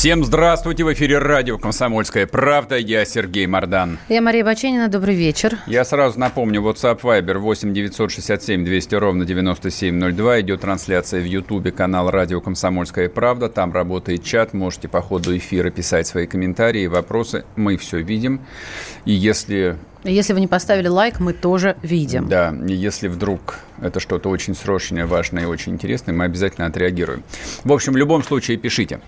Всем здравствуйте! В эфире радио «Комсомольская правда». Я Сергей Мордан. Я Мария Баченина. Добрый вечер. Я сразу напомню, WhatsApp Viber 8 967 200 ровно 9702. Идет трансляция в Ютубе, канал радио «Комсомольская правда». Там работает чат. Можете по ходу эфира писать свои комментарии, вопросы. Мы все видим. И если если вы не поставили лайк, мы тоже видим. Да, если вдруг это что-то очень срочное, важное и очень интересное, мы обязательно отреагируем. В общем, в любом случае пишите.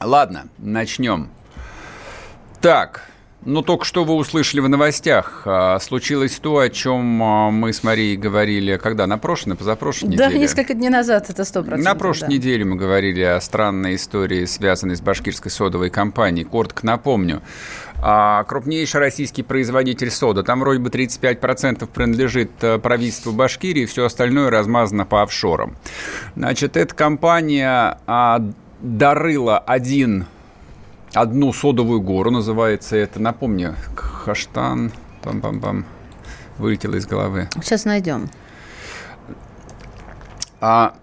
Ладно, начнем. Так, ну, только что вы услышали в новостях. А, случилось то, о чем а, мы с Марией говорили, когда? На прошлой, на позапрошлой да, неделе? Да, несколько дней назад, это сто процентов. На прошлой да. неделе мы говорили о странной истории, связанной с башкирской содовой компанией. Коротко напомню. А, крупнейший российский производитель сода. Там вроде бы 35% принадлежит э, правительству Башкирии, все остальное размазано по офшорам. Значит, эта компания а, дорыла один, одну содовую гору, называется это, напомню, Хаштан, пам-пам-пам, вылетело из головы. Сейчас найдем. А,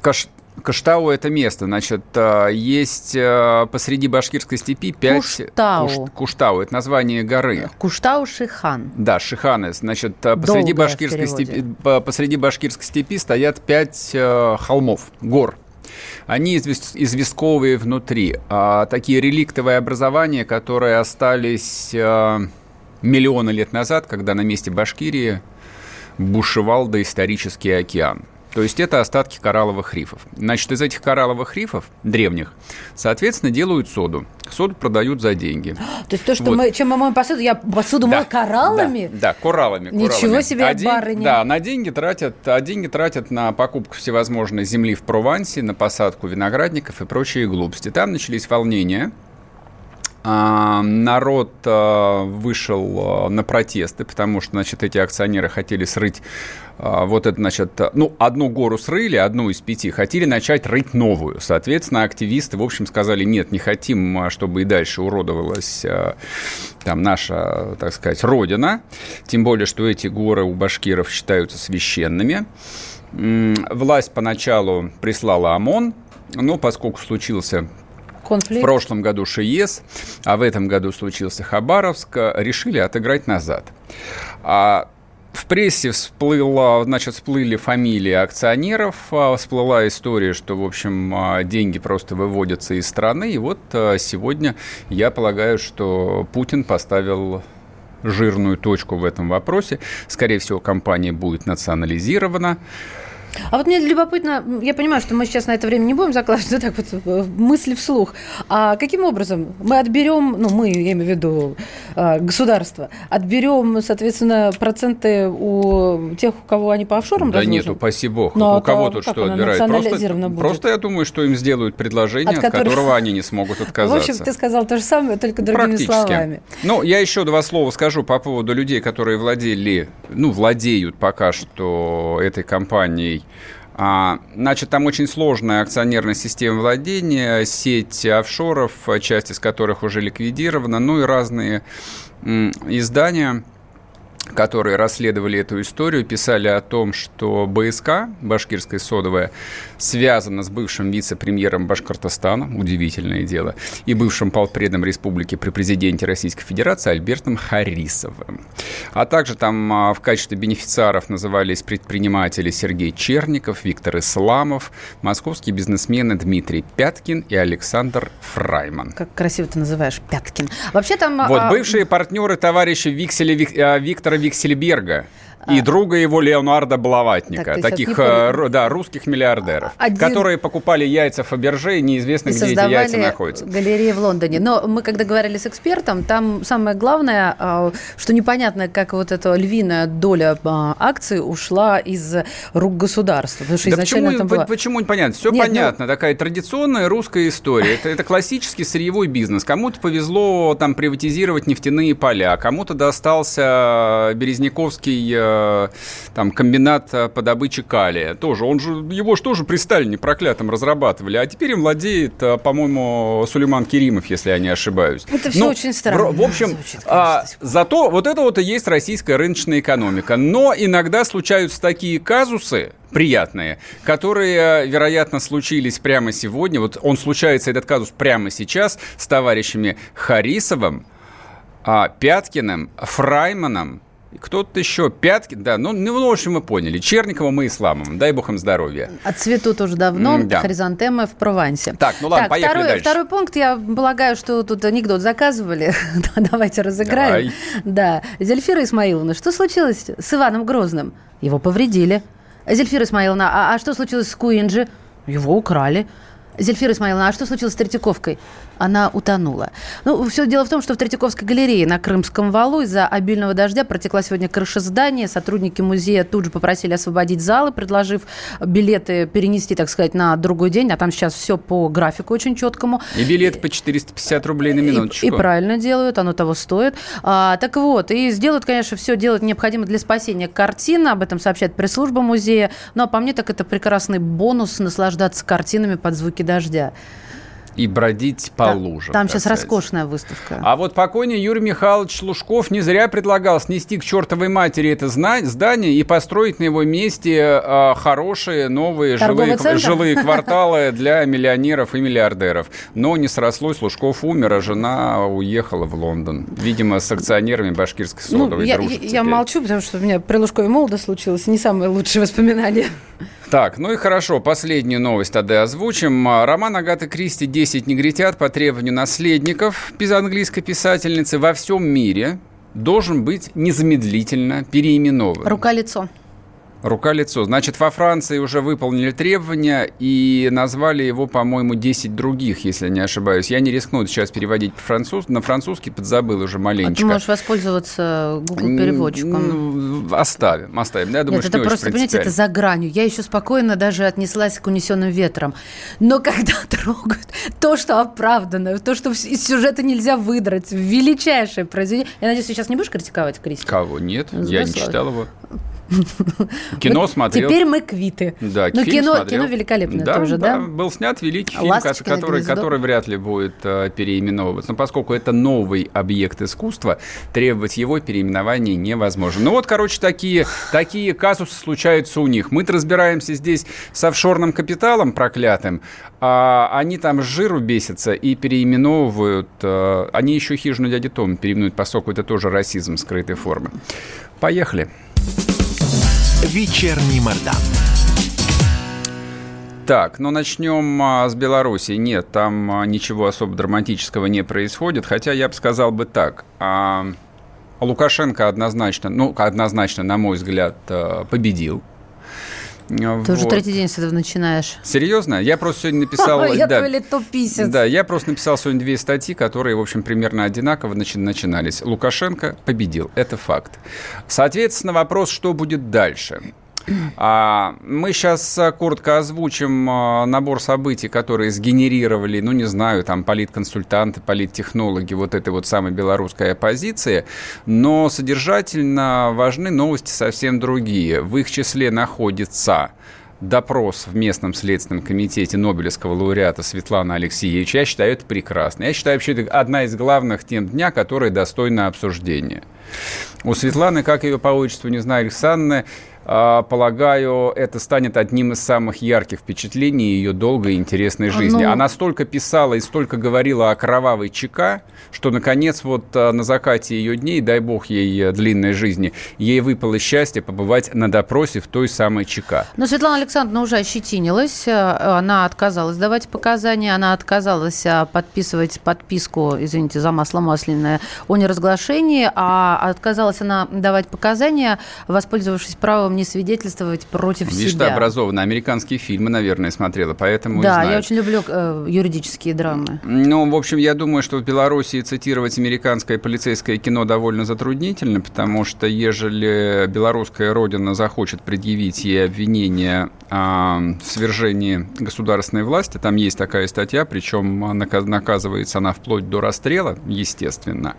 Каш, Каштау – это место, значит, а, есть а, посреди башкирской степи пять... Куштау. Куш, Куштау – это название горы. Куштау – Шихан. Да, Шиханы. Значит, а, посреди башкирской, степи, посреди башкирской степи стоят пять холмов, гор. Они известковые внутри. А, такие реликтовые образования, которые остались а, миллионы лет назад, когда на месте Башкирии бушевал доисторический океан. То есть это остатки коралловых рифов. Значит, из этих коралловых рифов, древних, соответственно, делают соду. Соду продают за деньги. То есть то, что вот. мы, чем мы моем посуду, я посуду да, мою кораллами? Да, да кораллами. Ничего кораллами. себе, а барыня. Да, на деньги тратят, а деньги тратят на покупку всевозможной земли в Провансе, на посадку виноградников и прочие глупости. Там начались волнения народ а, вышел а, на протесты, потому что, значит, эти акционеры хотели срыть вот это, значит, ну, одну гору срыли, одну из пяти, хотели начать рыть новую. Соответственно, активисты, в общем, сказали, нет, не хотим, чтобы и дальше уродовалась там наша, так сказать, родина. Тем более, что эти горы у башкиров считаются священными. Власть поначалу прислала ОМОН, но поскольку случился Конфликт. В прошлом году ШИЕС, а в этом году случился Хабаровск, решили отыграть назад. А в прессе всплыла, значит, всплыли фамилии акционеров, а, всплыла история, что, в общем, а, деньги просто выводятся из страны. И вот а, сегодня я полагаю, что Путин поставил жирную точку в этом вопросе. Скорее всего, компания будет национализирована. А вот мне любопытно, я понимаю, что мы сейчас на это время не будем закладывать, но так вот мысли вслух. А каким образом мы отберем, ну мы, я имею в виду а, государство, отберем, соответственно, проценты у тех, у кого они по офшорам Да разложены? нет, упаси бог. Но ну, у кого тут что отбирать? Просто, будет? просто я думаю, что им сделают предложение, от, от которого они не смогут отказаться. В общем, ты сказал то же самое, только другими словами. Ну, я еще два слова скажу по поводу людей, которые владели, ну, владеют пока что этой компанией а, значит, там очень сложная акционерная система владения, сеть офшоров, часть из которых уже ликвидирована, ну и разные издания которые расследовали эту историю, писали о том, что БСК, башкирская содовая, связана с бывшим вице-премьером Башкортостана, удивительное дело, и бывшим полпредом республики при президенте Российской Федерации Альбертом Харисовым. А также там а, в качестве бенефициаров назывались предприниматели Сергей Черников, Виктор Исламов, московские бизнесмены Дмитрий Пяткин и Александр Фрайман. Как красиво ты называешь Пяткин. Вообще там... Вот а... бывшие партнеры товарища Викселя Виктора Виксельберга. И друга его Леонардо Блаватника, Так, таких не э, да, русских миллиардеров, Один- которые покупали яйца Фаберже, и неизвестно, и где эти яйца находятся. галереи в Лондоне. Но мы, когда говорили с экспертом, там самое главное, а, что непонятно, как вот эта львиная доля а, акций ушла из рук государства. Потому что Да изначально почему, там была... почему непонятно? Все Нет, ну- понятно. Такая традиционная русская история. Это, это классический сырьевой бизнес. Кому-то повезло там приватизировать нефтяные поля, кому-то достался Березняковский э, там комбинат э, по добыче калия. Тоже он же его же тоже при Сталине проклятом разрабатывали, а теперь им владеет, э, по-моему, Сулейман Керимов, если я не ошибаюсь. Это всё Ну, очень странно В, общем, звучит, конечно, а. Зато вот это вот и есть российская рыночная экономика. Но иногда случаются такие казусы приятные, которые, вероятно, случились прямо сегодня. Вот он случается, этот казус, прямо сейчас с товарищами Харисовым, а, Пяткиным, Фрайманом, кто-то еще, Пяткин, да, ну, ну, в общем, вы поняли, Черниковым и Исламовым, дай бог им здоровья. Отцветут уже давно М, да. хризантемы в Провансе. Так, ну ладно, поехали второй, дальше. Второй пункт, я полагаю, что тут анекдот заказывали. Да, Давайте разыграем. Да. Зельфира Исмаиловна, что случилось с Иваном Грозным? Его повредили. Зельфира Исмаиловна, а, а что случилось с Куинджи? Его украли. Зельфира Исмаиловна, а что случилось с Третьяковкой? Она утонула. Ну, все дело в том, что в Третьяковской галерее на Крымском валу из-за обильного дождя протекла сегодня крыша здания. Сотрудники музея тут же попросили освободить залы, предложив билеты перенести, так сказать, на другой день. А там сейчас все по графику очень четкому. И билет по 450 рублей на минуточку. И, и правильно делают, оно того стоит. А, так вот, и сделают, конечно, все делать необходимо для спасения картин. Об этом сообщает пресс-служба музея. Ну, а по мне, так это прекрасный бонус наслаждаться картинами под звуки дождя. И бродить по Там- лужам. Там сейчас сказать. роскошная выставка. А вот покойный Юрий Михайлович Лужков не зря предлагал снести к чертовой матери это здание и построить на его месте э, хорошие новые Торговый жилые, центр? жилые кварталы для миллионеров и миллиардеров. Но не срослось, Лужков умер, а жена уехала в Лондон. Видимо, с акционерами башкирской Ну, содовой я, дружит я теперь. молчу, потому что у меня при Лужкове молодо случилось. Не самые лучшие воспоминания. Так, ну и хорошо, последнюю новость тогда озвучим. А, Роман Агаты Кристи «10 негритят» по требованию наследников английской писательницы во всем мире должен быть незамедлительно переименован. Рука-лицо. Рука-лицо. Значит, во Франции уже выполнили требования и назвали его, по-моему, 10 других, если не ошибаюсь. Я не рискну сейчас переводить по-француз... на французский, подзабыл уже А маленечко. ты можешь воспользоваться Google переводчиком. Оставим, оставим. Я думаю, Нет, что это просто, понимаете, это за гранью. Я еще спокойно даже отнеслась к унесенным ветрам. Но когда трогают то, что оправдано, то, что из сюжета нельзя выдрать, величайшее произведение. Я надеюсь, ты сейчас не будешь критиковать Кристи? Кого? Нет, я не читал его. Кино Вот смотрел. Теперь мы квиты. Да, фильм кино, смотрел. кино великолепное да, тоже, да? Был снят великий фильм, «Ласточкино ко- который, гнездо». который вряд ли будет э, переименовываться. Но поскольку это новый объект искусства, требовать его переименования невозможно. Ну вот, короче, такие, такие казусы случаются у них. Мы-то разбираемся здесь с офшорным капиталом проклятым, а они там с жиру бесятся и переименовывают. э, они еще хижину дяди Тома переименуют, поскольку это тоже расизм скрытой формы. Поехали. Вечерний Мордан. Так, ну начнем а, с Беларуси. Нет, там а, ничего особо драматического не происходит, хотя я бы сказал бы так. а, Лукашенко однозначно, ну, однозначно, на мой взгляд, победил. Ты уже Вот. третий день с этого начинаешь. Серьезно? Я просто сегодня написал... Я да, летописец. да, я просто написал сегодня две статьи, которые, в общем, примерно одинаково начи- начинались. Лукашенко победил, это факт. Соответственно, вопрос, что будет дальше. А, мы сейчас коротко озвучим а, набор событий, которые сгенерировали, ну, не знаю, там, политконсультанты, политтехнологи вот этой вот самой белорусской оппозиции, но содержательно важны новости совсем другие. В их числе находится допрос в местном следственном комитете Нобелевского лауреата Светланы Алексеевича. Я считаю это прекрасно. Я считаю, вообще, это одна из главных тем дня, которая достойна обсуждения. У Светланы, как ее по отчеству, не знаю, Александры, полагаю, это станет одним из самых ярких впечатлений ее долгой и интересной жизни. Ну... Она столько писала и столько говорила о кровавой ЧК, что, наконец, вот а, на закате ее дней, дай бог ей э, длинной жизни, ей выпало счастье побывать на допросе в той самой ЧК. Но Светлана Александровна уже ощетинилась, э, она отказалась давать показания, она отказалась э, подписывать подписку, извините за масло масляное, о неразглашении, а отказалась она давать показания, воспользовавшись правом не свидетельствовать против Видишь, себя. ты образованно. Американские фильмы, наверное, смотрела, поэтому Да, я очень люблю э, юридические драмы. Ну, в общем, я думаю, что в Беларуси цитировать американское полицейское кино довольно затруднительно, потому что ежели белорусская родина захочет предъявить ей обвинение о свержении государственной власти, там есть такая статья, причем наказывается она вплоть до расстрела, естественно,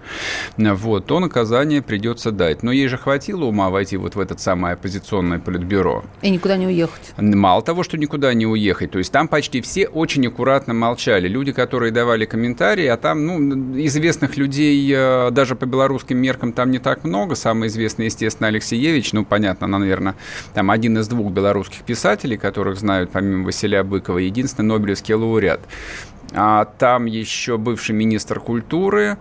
вот, то наказание придется дать. Но ей же хватило ума войти вот в этот самый оппозиционный оппозиционное политбюро. И никуда не уехать. Мало того, что никуда не уехать. То есть там почти все очень аккуратно молчали. Люди, которые давали комментарии, а там, ну, известных людей э, даже по белорусским меркам там не так много. Самый известный, естественно, Алексеевич. Ну, понятно, наверное, там один из двух белорусских писателей, которых знают помимо Василия Быкова, единственный Нобелевский лауреат. А там еще бывший министр культуры,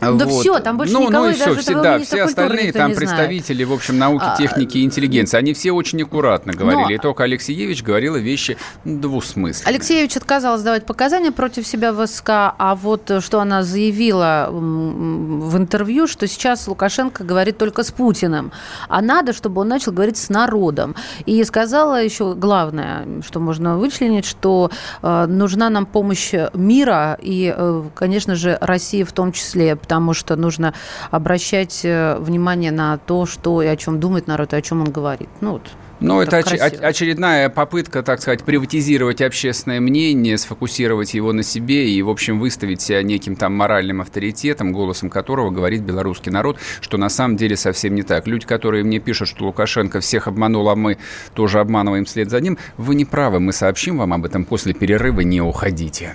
да вот. все, там больше ну, никого, ну и все, все, да, все остальные там представители, в общем, науки, а, техники и интеллигенции, они все очень аккуратно говорили. Но... И только Алексеевич говорила вещи двусмысленные. Алексеевич отказалась давать показания против себя в СК, а вот что она заявила в интервью, что сейчас Лукашенко говорит только с Путиным, а надо, чтобы он начал говорить с народом. И сказала еще главное, что можно вычленить, что э, нужна нам помощь мира и, э, конечно же, России в том числе, потому что нужно обращать э, внимание на то, что и о чем думает народ, и о чем он говорит. Ну, вот. Ну, это оч- очередная попытка, так сказать, приватизировать общественное мнение, сфокусировать его на себе и, в общем, выставить себя неким там моральным авторитетом, голосом которого говорит белорусский народ, что на самом деле совсем не так. Люди, которые мне пишут, что Лукашенко всех обманул, а мы тоже обманываем вслед за ним, вы не правы. Мы сообщим вам об этом после перерыва. Не уходите.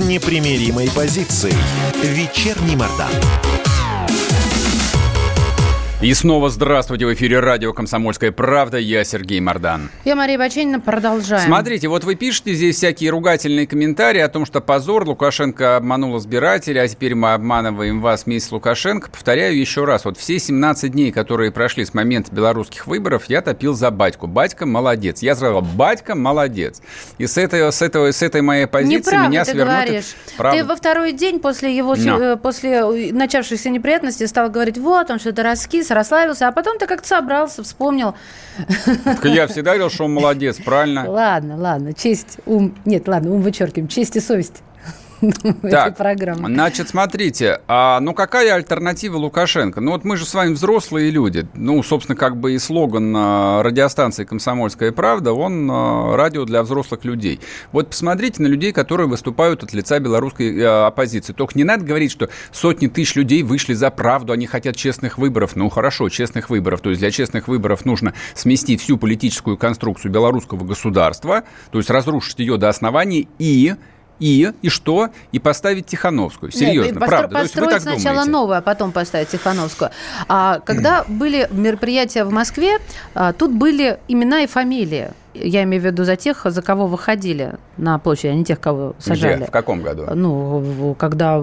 непримиримой позицией. Вечерний Мордан. И снова здравствуйте в эфире радио «Комсомольская правда». Я Сергей Мордан. Я Мария Баченина. Продолжаем. Смотрите, вот вы пишете здесь всякие ругательные комментарии о том, что позор, Лукашенко обманул избирателей, а теперь мы обманываем вас вместе с Лукашенко. Повторяю еще раз, вот все 17 дней, которые прошли с момента белорусских выборов, я топил за батьку. Батька молодец. Я сказал, батька молодец. И с этой, с этого, с этой моей позиции Неправда меня ты свернут... говоришь. Правда. Ты во второй день после его, no. Э, после начавшихся неприятностей стал говорить, вот он что-то раскис, расслабился, расслабился, а потом ты как-то собрался, вспомнил. Так я всегда говорил, что он молодец, правильно? Ладно, ладно, честь, ум, нет, ладно, ум вычеркиваем, честь и совесть. Так, программы. Значит, смотрите, а, ну какая альтернатива Лукашенко? Ну вот мы же с вами взрослые люди. Ну, собственно, как бы и слоган а, радиостанции «Комсомольская правда», он а, радио для взрослых людей. Вот посмотрите на людей, которые выступают от лица белорусской а, оппозиции. Только не надо говорить, что сотни тысяч людей вышли за правду, они хотят честных выборов. Ну, хорошо, честных выборов. То есть для честных выборов нужно сместить всю политическую конструкцию белорусского государства, то есть разрушить ее до основания и и, и что? И поставить Тихановскую. Серьезно, Нет, правда. Построить То есть сначала думаете? новую, а потом поставить Тихановскую. А когда были мероприятия в Москве, а, тут были имена и фамилии. Я имею в виду за тех, за кого выходили на площадь, а не тех, кого сажали. Где? В каком году? Ну, когда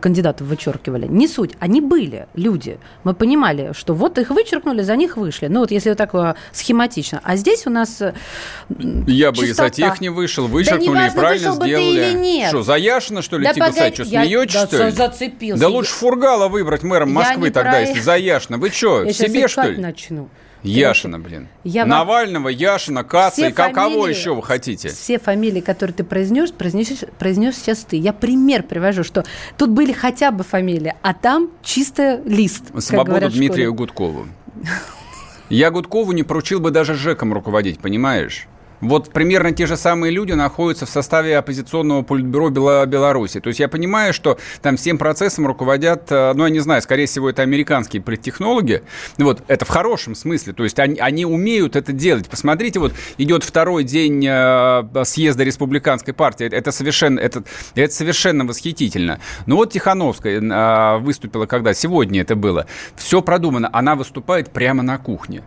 кандидатов вычеркивали. Не суть. Они были люди. Мы понимали, что вот их вычеркнули, за них вышли. Ну, вот если вот так э, схематично. А здесь у нас Я бы и за тех не вышел. Вычеркнули да и правильно вышел сделали. Бы ты или нет. Что, за Яшина, что ли, да идти писать? Что, смеетесь, да, что ли? зацепился. Да лучше Фургала выбрать мэром Москвы тогда, про... если за Яшина. Вы что, в себе, что ли? начну. Яшина, блин. Я Навального, Яшина, Каца и фамилии, кого еще вы хотите? Все фамилии, которые ты произнес, произнес, произнес сейчас ты. Я пример привожу, что тут были хотя бы фамилии, а там чисто лист. Свободу Дмитрию Гудкову. Я Гудкову не поручил бы даже ЖЭКом руководить, понимаешь? Вот примерно те же самые люди находятся в составе оппозиционного политбюро Беларуси. То есть я понимаю, что там всем процессом руководят, э, ну, я не знаю, скорее всего, это американские политтехнологи. Вот, это в хорошем смысле. То есть они, они умеют это делать. Посмотрите, вот идет второй день э, съезда республиканской партии. Это совершенно, это, это совершенно восхитительно. Ну вот Тихановская э, выступила когда? Сегодня это было. Все продумано. Она выступает прямо на кухне.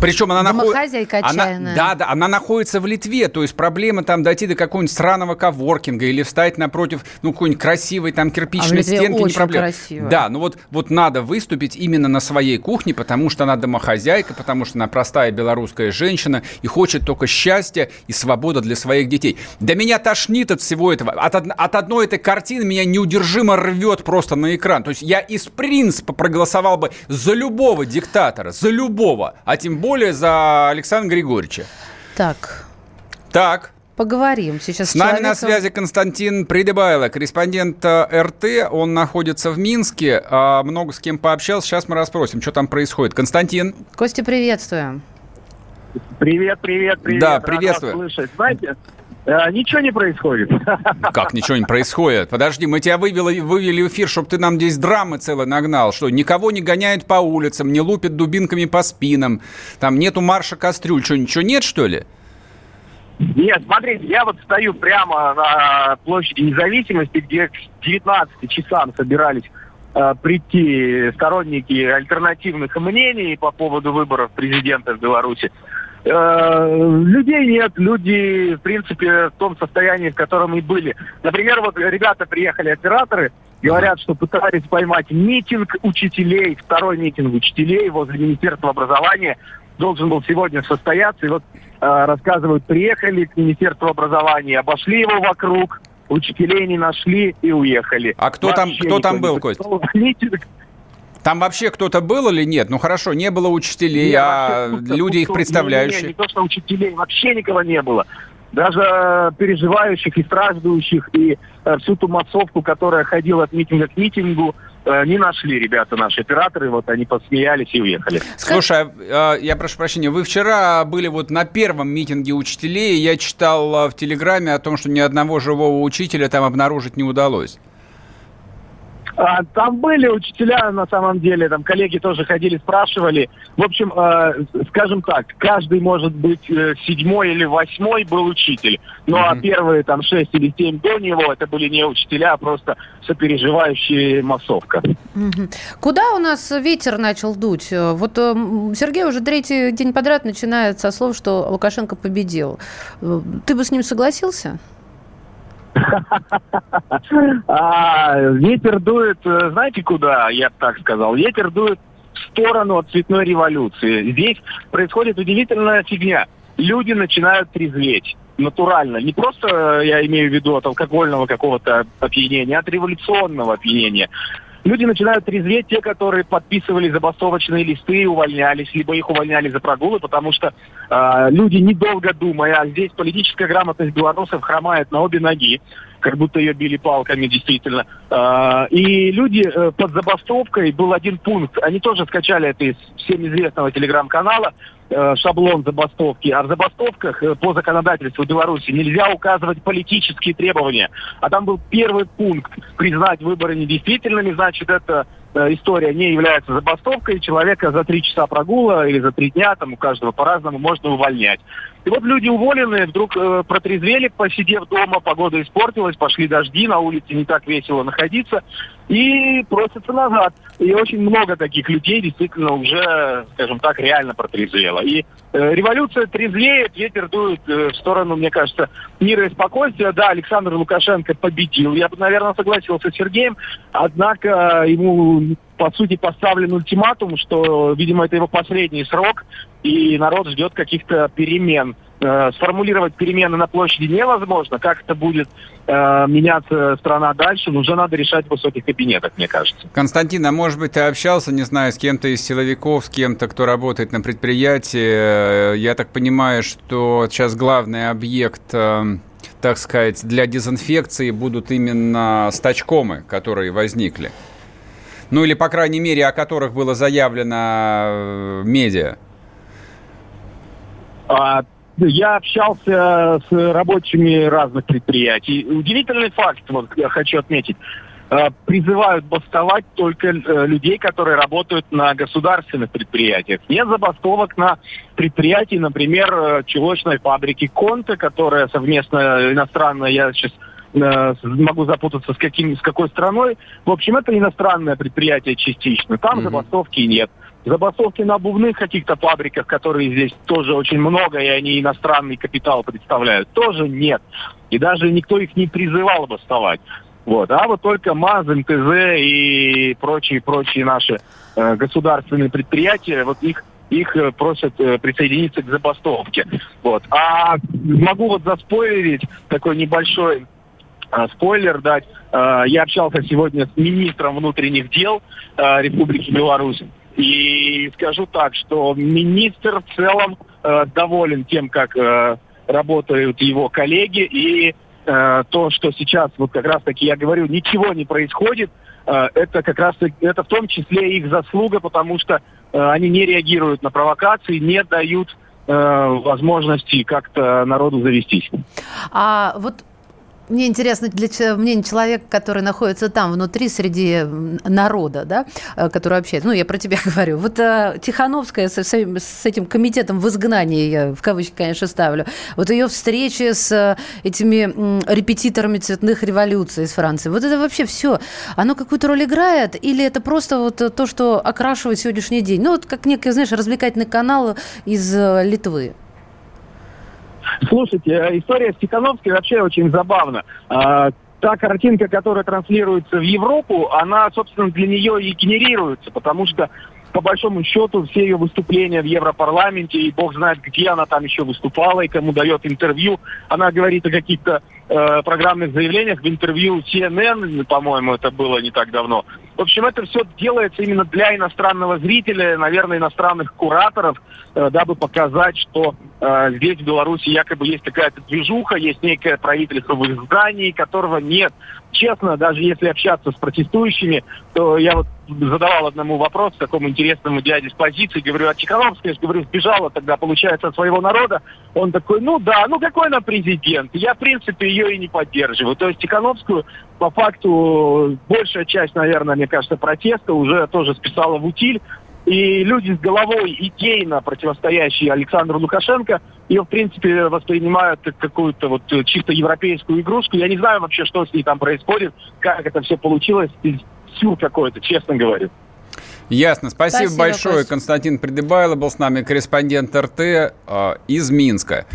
Причем она находится... Она, да, да, она находится в Литве, то есть проблема там дойти до какого-нибудь сраного коворкинга или встать напротив, ну, какой-нибудь красивой там кирпичной а стенки, не проблема. Красиво. Да, ну вот, вот надо выступить именно на своей кухне, потому что она домохозяйка, потому что она простая белорусская женщина и хочет только счастья и свобода для своих детей. Да меня тошнит от всего этого. От, от одной этой картины меня неудержимо рвет просто на экран. То есть я из принципа проголосовал бы за любого диктатора, за любого, а тем более более за Александра Григорьевича. Так. Так. Поговорим сейчас. С, с нами человеком... на связи Константин Придыбайло, корреспондент э, РТ. Он находится в Минске. А, много с кем пообщался. Сейчас мы расспросим, что там происходит. Константин. Костя, приветствуем. Привет, привет, привет. Да, приветствую. Слышать. Знаете, а, ничего не происходит. Как ничего не происходит? Подожди, мы тебя вывели, вывели в эфир, чтобы ты нам здесь драмы целые нагнал. Что, никого не гоняют по улицам, не лупят дубинками по спинам, там нету марша кастрюль. Что, ничего нет, что ли? Нет, смотрите, я вот стою прямо на площади независимости, где к 19 часам собирались э, прийти сторонники альтернативных мнений по поводу выборов президента в Беларуси. Э, людей нет, люди, в принципе, в том состоянии, в котором и были. Например, вот ребята приехали, операторы, говорят, что пытались поймать митинг учителей, второй митинг учителей возле Министерства образования должен был сегодня состояться. И вот э, рассказывают, приехали к Министерству образования, обошли его вокруг, учителей не нашли и уехали. А кто Вообще там, кто там был, Кость? Митинг, там вообще кто-то был или нет? Ну хорошо, не было учителей, нет, а люди их представляющие. Не, не, не то, что учителей, вообще никого не было. Даже переживающих и страждущих, и э, всю ту массовку, которая ходила от митинга к митингу, э, не нашли ребята наши операторы, вот они посмеялись и уехали. Слушай, а, э, я прошу прощения, вы вчера были вот на первом митинге учителей, я читал в Телеграме о том, что ни одного живого учителя там обнаружить не удалось. А, там были учителя, на самом деле, там коллеги тоже ходили, спрашивали. В общем, э, скажем так, каждый, может быть, э, седьмой или восьмой был учитель. Ну, mm-hmm. а первые там шесть или семь до него, это были не учителя, а просто сопереживающие массовка. Mm-hmm. Куда у нас ветер начал дуть? Вот э, Сергей уже третий день подряд начинает со слов, что Лукашенко победил. Ты бы с ним согласился? А, ветер дует, э, знаете куда, я так сказал? Ветер дует в сторону от цветной революции. Здесь происходит удивительная фигня. Люди начинают трезветь натурально. Не просто, э, я имею в виду, от алкогольного какого-то опьянения, а от революционного опьянения. Люди начинают трезветь, те, которые подписывали забастовочные листы и увольнялись, либо их увольняли за прогулы, потому что э, люди, недолго думая, а здесь политическая грамотность белорусов хромает на обе ноги, как будто ее били палками, действительно. Э, и люди э, под забастовкой, был один пункт, они тоже скачали это из всем известного телеграм-канала, Э, шаблон забастовки. А в забастовках э, по законодательству Беларуси нельзя указывать политические требования. А там был первый пункт признать выборы недействительными, значит, это история не является забастовкой, человека за три часа прогула или за три дня, там у каждого по-разному, можно увольнять. И вот люди уволенные вдруг э, протрезвели, посидев дома, погода испортилась, пошли дожди, на улице не так весело находиться, и просятся назад. И очень много таких людей действительно уже, скажем так, реально протрезвело. И э, революция трезвеет, ветер дует э, в сторону, мне кажется, мира и спокойствия. Да, Александр Лукашенко победил. Я бы, наверное, согласился с Сергеем, однако э, ему по сути, поставлен ультиматум, что, видимо, это его последний срок, и народ ждет каких-то перемен. Э, сформулировать перемены на площади невозможно. Как это будет э, меняться страна дальше, уже надо решать в высоких кабинетах, мне кажется. Константин, а может быть, ты общался, не знаю, с кем-то из силовиков, с кем-то, кто работает на предприятии? Э, я так понимаю, что сейчас главный объект э, так сказать, для дезинфекции будут именно стачкомы, которые возникли ну или, по крайней мере, о которых было заявлено э, медиа? А, я общался с рабочими разных предприятий. Удивительный факт, вот я хочу отметить. А, призывают бастовать только э, людей, которые работают на государственных предприятиях. Нет забастовок на предприятии, например, э, чулочной фабрики Конте, которая совместно иностранная, я сейчас э, могу запутаться с, каким, с какой страной. В общем, это иностранное предприятие частично. Там mm-hmm. забастовки нет. Забастовки на обувных каких-то фабриках, которые здесь тоже очень много, и они иностранный капитал представляют, тоже нет. И даже никто их не призывал бастовать. Вот. А вот только МАЗ, МТЗ и прочие-прочие наши э, государственные предприятия, вот их их э, просят э, присоединиться к забастовке. Вот. А могу вот заспойлерить такой небольшой э, спойлер дать. Э, я общался сегодня с министром внутренних дел э, Республики Беларусь. И скажу так, что министр в целом э, доволен тем, как э, работают его коллеги, и э, то, что сейчас, вот как раз таки я говорю, ничего не происходит, э, это как раз это в том числе их заслуга, потому что э, они не реагируют на провокации, не дают э, возможности как-то народу завестись. А вот мне интересно для мнения человека, который находится там внутри, среди народа, да, э, который общается. Ну, я про тебя говорю. Вот а, Тихановская с, с этим комитетом в изгнании, я в кавычки, конечно, ставлю, вот ее встречи с э, этими репетиторами цветных революций из Франции, вот это вообще все, оно какую-то роль играет? Или это просто вот то, что окрашивает сегодняшний день? Ну, вот как некий, знаешь, развлекательный канал из Литвы. Слушайте, э, история с Тихановской вообще очень забавна. А, та картинка, которая транслируется в Европу, она, собственно, для нее и генерируется, потому что по большому счету все ее выступления в Европарламенте, и бог знает, где она там еще выступала и кому дает интервью, она говорит о каких-то э, программных заявлениях в интервью CNN, по-моему, это было не так давно. В общем, это все делается именно для иностранного зрителя, наверное, иностранных кураторов, э, дабы показать, что э, здесь, в Беларуси, якобы есть какая-то движуха, есть некое правительство в их здании, которого нет. Честно, даже если общаться с протестующими, то я вот задавал одному вопрос такому интересному дяде с позиции, говорю, а Чекановская, говорю, сбежала тогда, получается, от своего народа. Он такой, ну да, ну какой она президент? Я, в принципе, ее и не поддерживаю. То есть Тихановскую, по факту, большая часть, наверное, мне кажется, протеста уже тоже списала в утиль. И люди с головой идейно противостоящие Александру Лукашенко ее, в принципе, воспринимают как какую-то вот чисто европейскую игрушку. Я не знаю вообще, что с ней там происходит, как это все получилось. Сюр какой-то, честно говорю. Ясно. Спасибо, Спасибо большое. Кость. Константин Придыбайло был с нами, корреспондент РТ э, из Минска.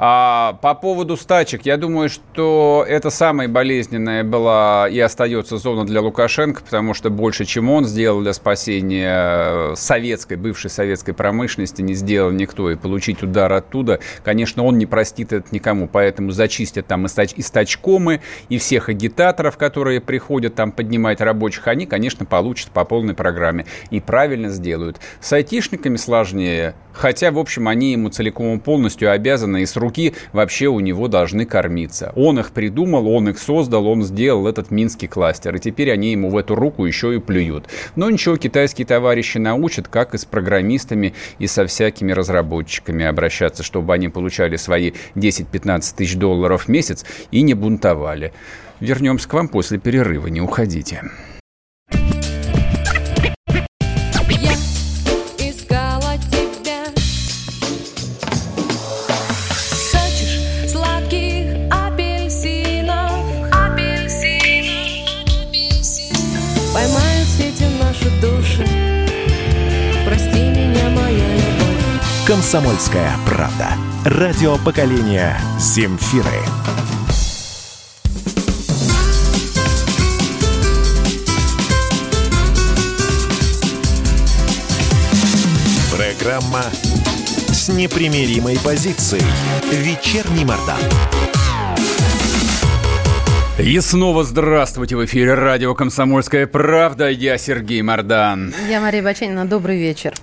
А по поводу стачек, я думаю, что это самая болезненная была и остается зона для Лукашенко, потому что больше, чем он сделал для спасения советской, бывшей советской промышленности, не сделал никто. И получить удар оттуда, конечно, он не простит это никому. Поэтому зачистят там и, и стачкомы, и всех агитаторов, которые приходят там поднимать рабочих, они, конечно, получат по полной программе. И правильно сделают. С айтишниками сложнее, хотя, в общем, они ему целиком и полностью обязаны и с рук руки вообще у него должны кормиться. Он их придумал, он их создал, он сделал этот минский кластер. И теперь они ему в эту руку еще и плюют. Но ничего, китайские товарищи научат, как и с программистами, и со всякими разработчиками обращаться, чтобы они получали свои 10-15 тысяч долларов в месяц и не бунтовали. Вернемся к вам после перерыва, не уходите. «Комсомольская правда». Радио поколения «Земфиры». Программа с непримиримой позицией. Вечерний Мордан. И снова здравствуйте в эфире радио «Комсомольская правда». Я Сергей Мордан. Я Мария Баченина. Добрый вечер.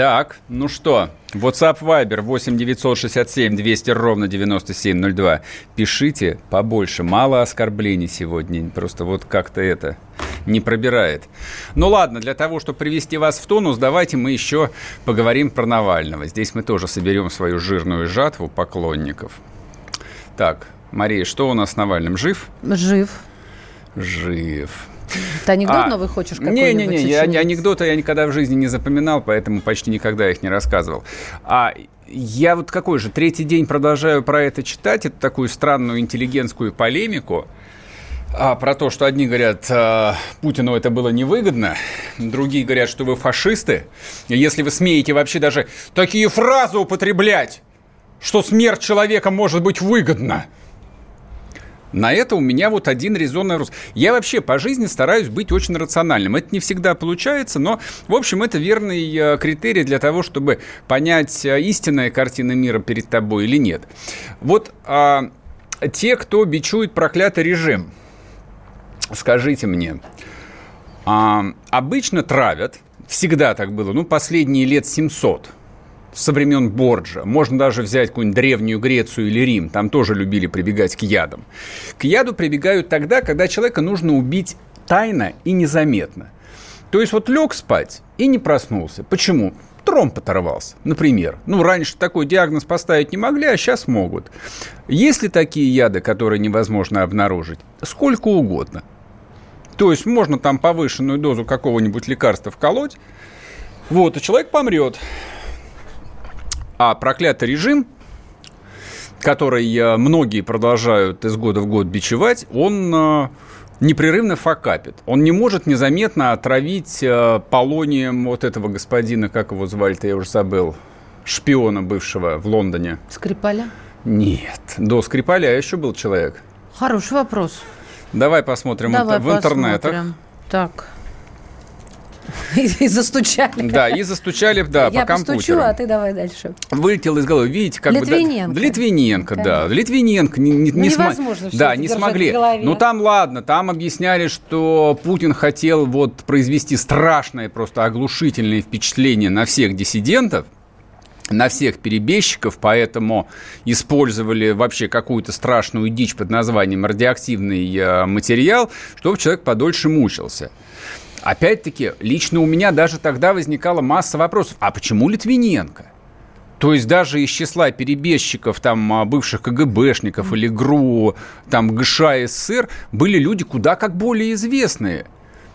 Так, ну что, WhatsApp Viber 8 967 200 ровно 9702. Пишите побольше. Мало оскорблений сегодня. Просто вот как-то это не пробирает. Ну ладно, для того, чтобы привести вас в тонус, давайте мы еще поговорим про Навального. Здесь мы тоже соберем свою жирную жатву поклонников. Так, Мария, что у нас с Навальным? Жив? Жив. Жив. Ты анекдот а, новый хочешь Не-не-не, я, анекдоты я никогда в жизни не запоминал, поэтому почти никогда их не рассказывал. А я вот какой же, третий день продолжаю про это читать, это такую странную интеллигентскую полемику, а, про то, что одни говорят, а, Путину это было невыгодно, другие говорят, что вы фашисты. Если вы смеете вообще даже такие фразы употреблять, что смерть человека может быть выгодна – на это у меня вот один резонный рост. Я вообще по жизни стараюсь быть очень рациональным. Это не всегда получается, но, в общем, это верный э, критерий для того, чтобы понять, э, истинная картина мира перед тобой или нет. Вот а, те, кто бичует проклятый режим, скажите мне, а, обычно травят, всегда так было, ну, последние лет 700 – со времен Борджа. Можно даже взять какую-нибудь древнюю Грецию или Рим. Там тоже любили прибегать к ядам. К яду прибегают тогда, когда человека нужно убить тайно и незаметно. То есть вот лег спать и не проснулся. Почему? Тромб оторвался, например. Ну, раньше такой диагноз поставить не могли, а сейчас могут. Есть ли такие яды, которые невозможно обнаружить? Сколько угодно. То есть можно там повышенную дозу какого-нибудь лекарства вколоть, вот, и человек помрет. А проклятый режим, который э, многие продолжают из года в год бичевать, он э, непрерывно факапит. Он не может незаметно отравить э, полонием вот этого господина, как его звали-то, я уже забыл, шпиона бывшего в Лондоне. Скрипаля? Нет, до Скрипаля еще был человек. Хороший вопрос. Давай посмотрим Давай в посмотрим. интернетах. Так. И застучали. Да, и застучали, да, Я по компьютеру. постучу, а ты давай дальше. Вылетел из головы. Видите, как Литвиненко. бы... Да, Литвиненко, да. Литвиненко не, невозможно Да, не смогли. Ну, там ладно, там объясняли, что Путин хотел вот произвести страшное, просто оглушительное впечатление на всех диссидентов, на всех перебежчиков, поэтому использовали вообще какую-то страшную дичь под названием радиоактивный э, материал, чтобы человек подольше мучился. Опять-таки, лично у меня даже тогда возникала масса вопросов. А почему Литвиненко? То есть даже из числа перебежчиков, там, а, бывших КГБшников или ГРУ, там, ГШ, СССР, были люди куда как более известные,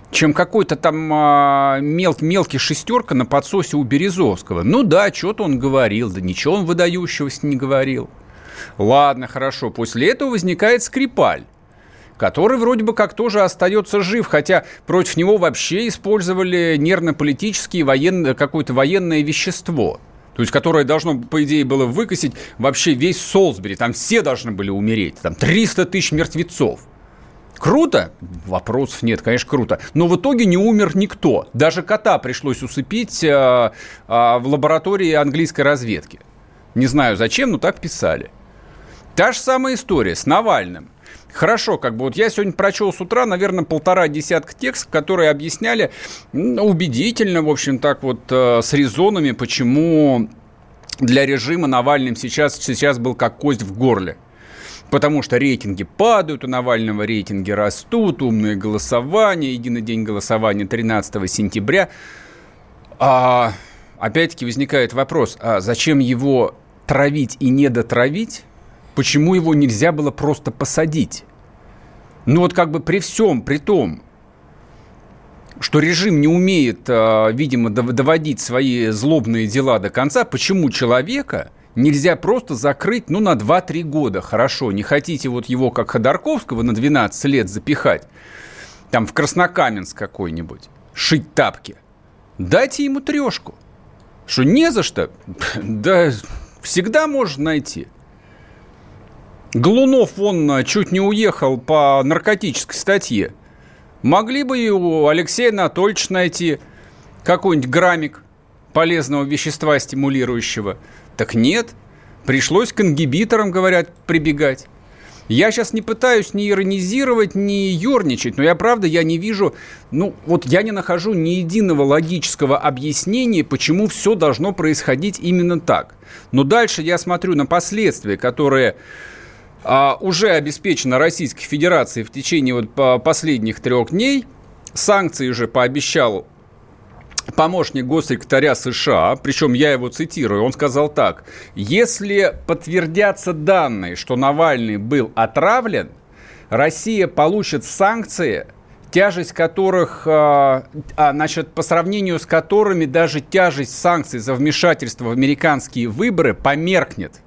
чем какой-то там а, мел, мелкий шестерка на подсосе у Березовского. Ну да, что-то он говорил, да ничего он выдающегося не говорил. Ладно, хорошо. После этого возникает Скрипаль который вроде бы как тоже остается жив, хотя против него вообще использовали нервно-политические военное, какое-то военное вещество. То есть, которое должно, по идее, было выкосить вообще весь Солсбери. Там все должны были умереть. Там 300 тысяч мертвецов. Круто? Вопросов нет, конечно, круто. Но в итоге не умер никто. Даже кота пришлось усыпить э, э, в лаборатории английской разведки. Не знаю зачем, но так писали. Та же самая история с Навальным. Хорошо, как бы вот я сегодня прочел с утра, наверное, полтора десятка текстов, которые объясняли убедительно, в общем, так вот э, с резонами, почему для режима Навальным сейчас, сейчас был как кость в горле. Потому что рейтинги падают, у Навального рейтинги растут, умное голосование, единый день голосования 13 сентября. А, опять-таки возникает вопрос, а зачем его травить и не дотравить? Почему его нельзя было просто посадить? Ну вот как бы при всем, при том, что режим не умеет, а, видимо, доводить свои злобные дела до конца, почему человека нельзя просто закрыть, ну, на 2-3 года? Хорошо, не хотите вот его, как Ходорковского, на 12 лет запихать, там, в Краснокаменск какой-нибудь, шить тапки. Дайте ему трешку. Что, не за что? Да всегда можно найти. Глунов, он а, чуть не уехал по наркотической статье. Могли бы и у Алексея Анатольевича найти какой-нибудь граммик полезного вещества стимулирующего. Так нет, пришлось к ингибиторам, говорят, прибегать. Я сейчас не пытаюсь ни иронизировать, ни ерничать, но я правда, я не вижу, ну вот я не нахожу ни единого логического объяснения, почему все должно происходить именно так. Но дальше я смотрю на последствия, которые а, уже обеспечено Российской Федерации в течение вот последних трех дней, санкции уже пообещал помощник госсекретаря США, причем я его цитирую, он сказал так, если подтвердятся данные, что Навальный был отравлен, Россия получит санкции, тяжесть которых, а, а, значит, по сравнению с которыми даже тяжесть санкций за вмешательство в американские выборы померкнет.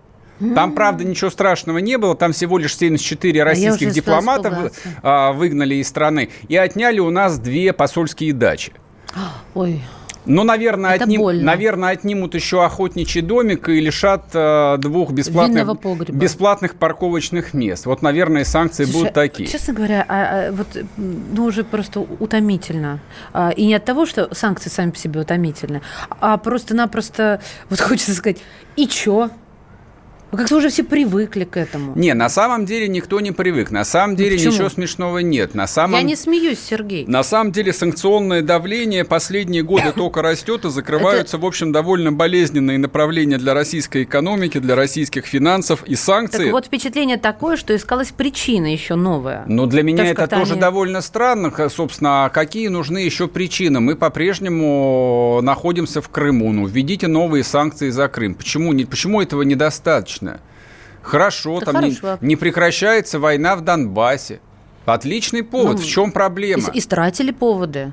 Там, правда, ничего страшного не было. Там всего лишь 74 а российских дипломатов а, выгнали из страны и отняли у нас две посольские дачи. Ой. Ну, наверное, Это отним, больно. наверное, отнимут еще охотничий домик и лишат э, двух бесплатных, бесплатных парковочных мест. Вот, наверное, санкции Слушай, будут такие. Честно говоря, а, а, вот, ну, уже просто утомительно. А, и не от того, что санкции сами по себе утомительны, а просто-напросто, вот хочется сказать, и чё? Как-то уже все привыкли к этому. Не, на самом деле никто не привык. На самом деле ну, ничего смешного нет. На самом... Я не смеюсь, Сергей. На самом деле санкционное давление последние годы только растет и закрываются, в общем, довольно болезненные направления для российской экономики, для российских финансов и санкций. Так вот впечатление такое, что искалась причина еще новая. Но для меня Потому это тоже они... довольно странно. Собственно, а какие нужны еще причины? Мы по-прежнему находимся в Крыму. Ну, введите новые санкции за Крым. Почему, не, почему этого недостаточно? Достаточно. Хорошо, Это там не, не прекращается война в Донбассе. Отличный повод. Ну, в чем проблема? Истратили поводы.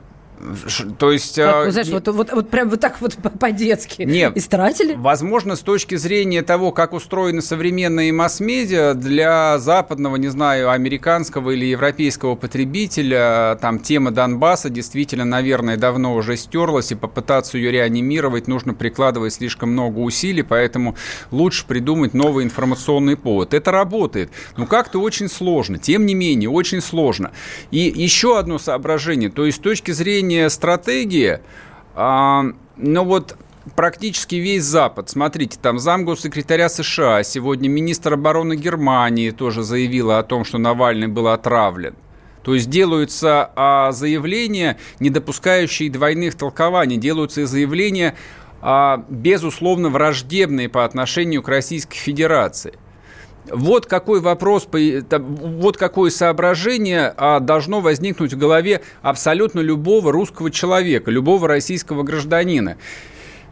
То есть... Как, а, знаешь, вот, вот, вот прям вот так вот по-детски Нет, истратили? Возможно, с точки зрения того, как устроены современные масс-медиа, для западного, не знаю, американского или европейского потребителя, там, тема Донбасса действительно, наверное, давно уже стерлась, и попытаться ее реанимировать нужно прикладывать слишком много усилий, поэтому лучше придумать новый информационный повод. Это работает, но как-то очень сложно, тем не менее, очень сложно. И еще одно соображение, то есть с точки зрения зрения стратегии, а, ну вот практически весь Запад. Смотрите, там замгоссекретаря США, сегодня министр обороны Германии тоже заявила о том, что Навальный был отравлен. То есть делаются а, заявления, не допускающие двойных толкований, делаются заявления, а, безусловно, враждебные по отношению к Российской Федерации. Вот какой вопрос, вот какое соображение а, должно возникнуть в голове абсолютно любого русского человека, любого российского гражданина.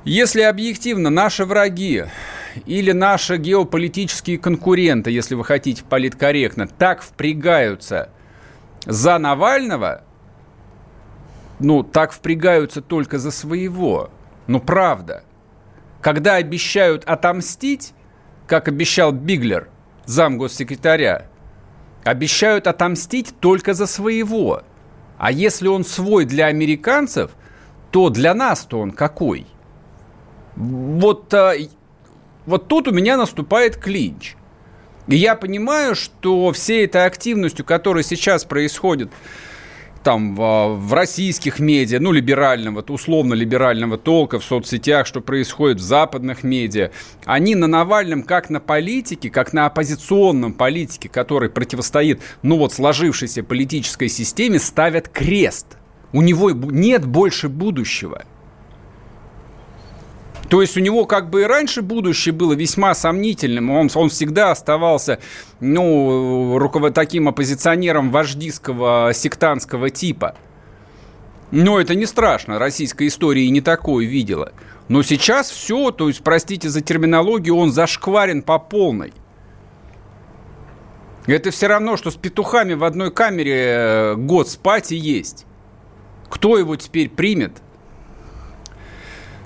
Если объективно наши враги или наши геополитические конкуренты, если вы хотите политкорректно, так впрягаются за Навального, ну, так впрягаются только за своего. Ну, правда. Когда обещают отомстить, как обещал Биглер, зам госсекретаря, обещают отомстить только за своего. А если он свой для американцев, то для нас-то он какой? Вот, а, вот тут у меня наступает клинч. И я понимаю, что всей этой активностью, которая сейчас происходит там в, российских медиа, ну, либерального, условно-либерального толка в соцсетях, что происходит в западных медиа, они на Навальном, как на политике, как на оппозиционном политике, который противостоит, ну, вот сложившейся политической системе, ставят крест. У него нет больше будущего. То есть у него как бы и раньше будущее было весьма сомнительным. Он, он всегда оставался ну, руковод, таким оппозиционером вождистского сектантского типа. Но это не страшно, российская история и не такое видела. Но сейчас все, то есть, простите за терминологию, он зашкварен по полной. Это все равно, что с петухами в одной камере э, год спать и есть. Кто его теперь примет?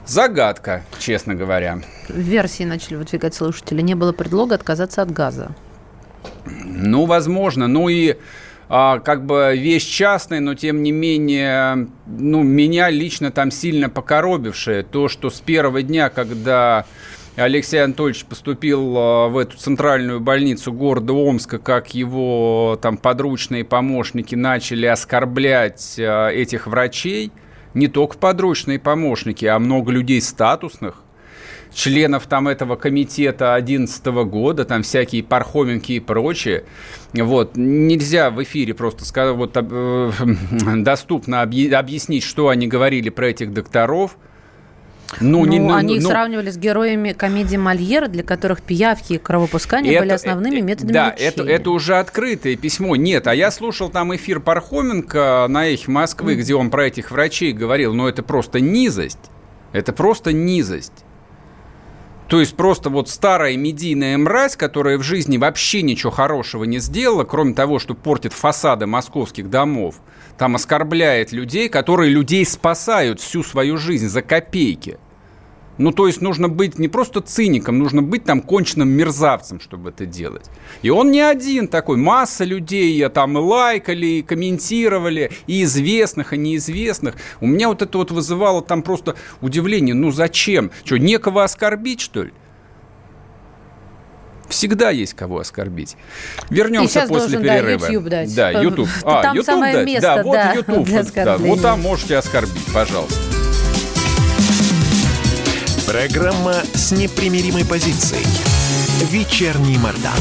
Загадка, честно говоря. Версии начали выдвигать слушатели. Не было предлога отказаться от газа. Ну, возможно. Ну и а, как бы вещь частная, но тем не менее, ну, меня лично там сильно покоробившее то, что с первого дня, когда Алексей Анатольевич поступил а, в эту центральную больницу города Омска, как его там подручные помощники начали оскорблять а, этих врачей – не только подручные помощники, а много людей статусных, членов там этого комитета 2011 года, там всякие Пархоменки и прочее. Вот. Нельзя в эфире просто сказать, вот, э, доступно объяснить, что они говорили про этих докторов. Ну, ну, не, ну они ну, их сравнивали с героями комедии Мольера, для которых пиявки и кровопускание это, были основными методами Да, лечения. это, это уже открытое письмо. Нет, а я слушал там эфир Пархоменко на их Москвы, mm. где он про этих врачей говорил, но это просто низость. Это просто низость. То есть просто вот старая медийная мразь, которая в жизни вообще ничего хорошего не сделала, кроме того, что портит фасады московских домов, там оскорбляет людей, которые людей спасают всю свою жизнь за копейки. Ну, то есть нужно быть не просто циником, нужно быть там конченным мерзавцем, чтобы это делать. И он не один такой. Масса людей там и лайкали, и комментировали, и известных, и неизвестных. У меня вот это вот вызывало там просто удивление. Ну, зачем? Что, некого оскорбить, что ли? Всегда есть кого оскорбить. Вернемся после перерыва. Да, YouTube дать. Да, YouTube. А, там YouTube самое дать? Место, да, вот да, YouTube. Да, вот там можете оскорбить, пожалуйста. Программа с непримиримой позицией. Вечерний Мордан.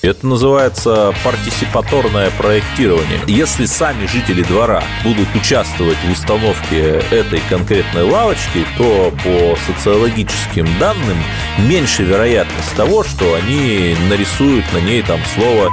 Это называется партисипаторное проектирование. Если сами жители двора будут участвовать в установке этой конкретной лавочки, то по социологическим данным меньше вероятность того, что они нарисуют на ней там слово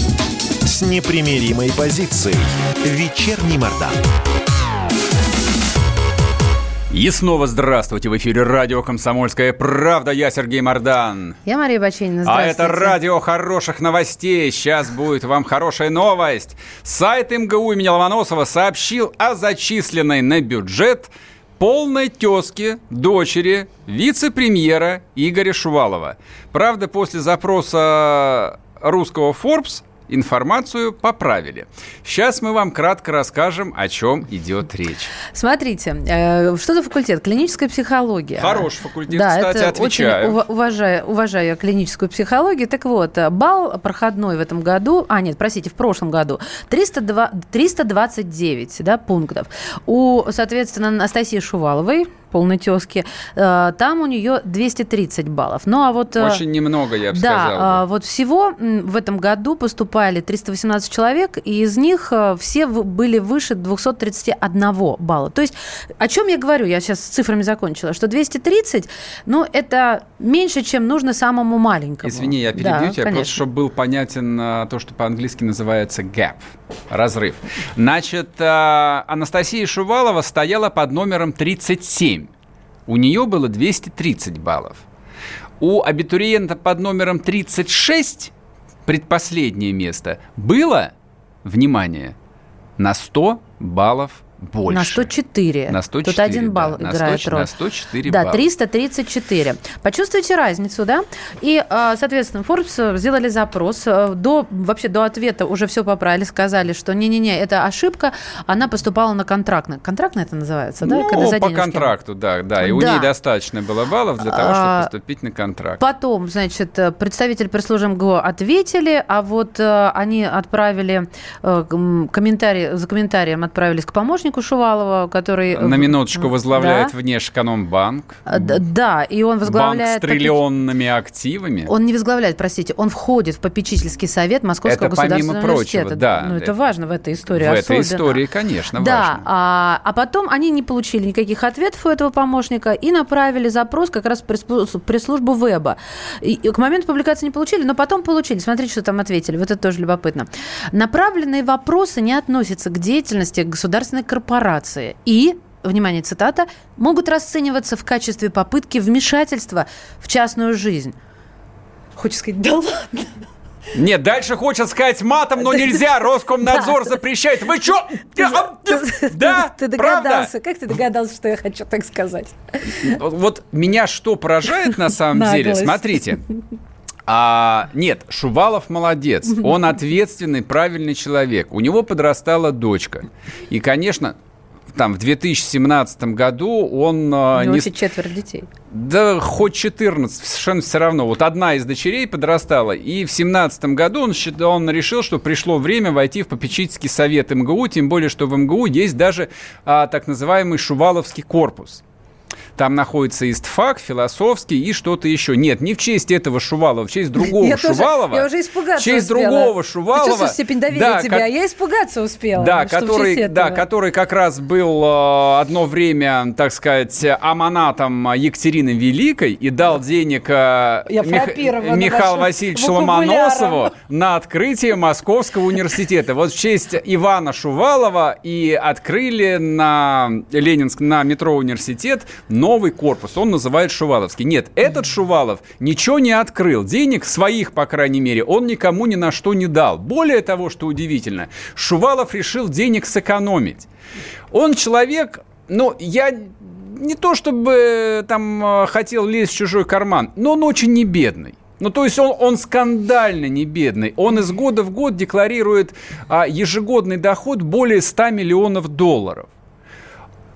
с непримиримой позицией. Вечерний Мордан. И снова здравствуйте. В эфире радио «Комсомольская правда». Я Сергей Мордан. Я Мария Баченина. А это радио хороших новостей. Сейчас будет вам хорошая новость. Сайт МГУ имени Ломоносова сообщил о зачисленной на бюджет полной тезки дочери вице-премьера Игоря Шувалова. Правда, после запроса русского Forbes информацию поправили. Сейчас мы вам кратко расскажем, о чем идет речь. Смотрите, э, что за факультет? Клиническая психология. Хороший факультет, да, кстати, это отвечаю. Очень уважаю, уважаю клиническую психологию. Так вот, бал проходной в этом году, а нет, простите, в прошлом году, 302, 329 да, пунктов. У, соответственно, Анастасии Шуваловой, полной тезки, э, там у нее 230 баллов. Ну, а вот... Э, Очень немного, я бы да, сказал. Да, вот всего в этом году поступали 318 человек, и из них э, все были выше 231 балла. То есть, о чем я говорю, я сейчас с цифрами закончила, что 230, ну, это меньше, чем нужно самому маленькому. Извини, я перебью да, тебя, конечно. просто чтобы был понятен то, что по-английски называется gap, разрыв. Значит, Анастасия Шувалова стояла под номером 37 у нее было 230 баллов. У абитуриента под номером 36, предпоследнее место, было, внимание, на 100 баллов больше. На 104. На 104, Тут один балл да, играет 100, роль. На 104 Да, балла. 334. Почувствуйте разницу, да? И, а, соответственно, Forbes сделали запрос. Э, до, вообще до ответа уже все поправили, сказали, что не-не-не, это ошибка, она поступала на контрактно. Контрактно это называется, да? Ну, Когда за по контракту, да, да. И да. у ней достаточно было баллов для того, чтобы а, поступить на контракт. Потом, значит, представитель пресс-службы МГУ ответили, а вот э, они отправили э, комментарий, за комментарием отправились к помощнику помощнику Шувалова, который... На минуточку возглавляет да. Внешэкономбанк. А, да, и он возглавляет... Банк с триллионными активами. Он не возглавляет, простите, он входит в попечительский совет Московского это государственного помимо университета. Прочего, да. Ну, это важно в этой истории. В особенно. этой истории, конечно, да, важно. А, а потом они не получили никаких ответов у этого помощника и направили запрос как раз в пресс-службу Веба. И, и к моменту публикации не получили, но потом получили. Смотрите, что там ответили. Вот это тоже любопытно. Направленные вопросы не относятся к деятельности государственной корпорации корпорации и внимание, цитата, могут расцениваться в качестве попытки вмешательства в частную жизнь. Хочешь сказать, да ладно? Нет, дальше хочет сказать матом, но нельзя. Роскомнадзор запрещает. Вы что? Да, ты догадался. Как ты догадался, что я хочу так сказать? Вот меня что поражает на самом деле? Смотрите. А, нет, Шувалов молодец. Он ответственный, правильный человек. У него подрастала дочка. И, конечно, там в 2017 году он... А, У него не... четверо детей. Да хоть 14, совершенно все равно. Вот одна из дочерей подрастала, и в 17 году он, он решил, что пришло время войти в попечительский совет МГУ, тем более, что в МГУ есть даже а, так называемый Шуваловский корпус. Там находится истфак, философский и что-то еще. Нет, не в честь этого Шувалова, в честь другого я Шувалова. Тоже, я уже испугаться В честь успела. другого Шувалова. Ты степень доверия да, тебе, как, а я испугаться успела. Да, который, да, который как раз был э, одно время, так сказать, аманатом Екатерины Великой и дал денег э, Мих, Михаилу Васильевичу Ломоносову на открытие Московского университета. Вот в честь Ивана Шувалова и открыли на Ленинск, на метро университет новый корпус, он называет Шуваловский. Нет, этот Шувалов ничего не открыл, денег своих, по крайней мере, он никому ни на что не дал. Более того, что удивительно, Шувалов решил денег сэкономить. Он человек, ну, я не то чтобы там э, хотел лезть в чужой карман, но он очень не бедный. Ну, то есть он, он скандально не бедный. Он из года в год декларирует а, ежегодный доход более 100 миллионов долларов.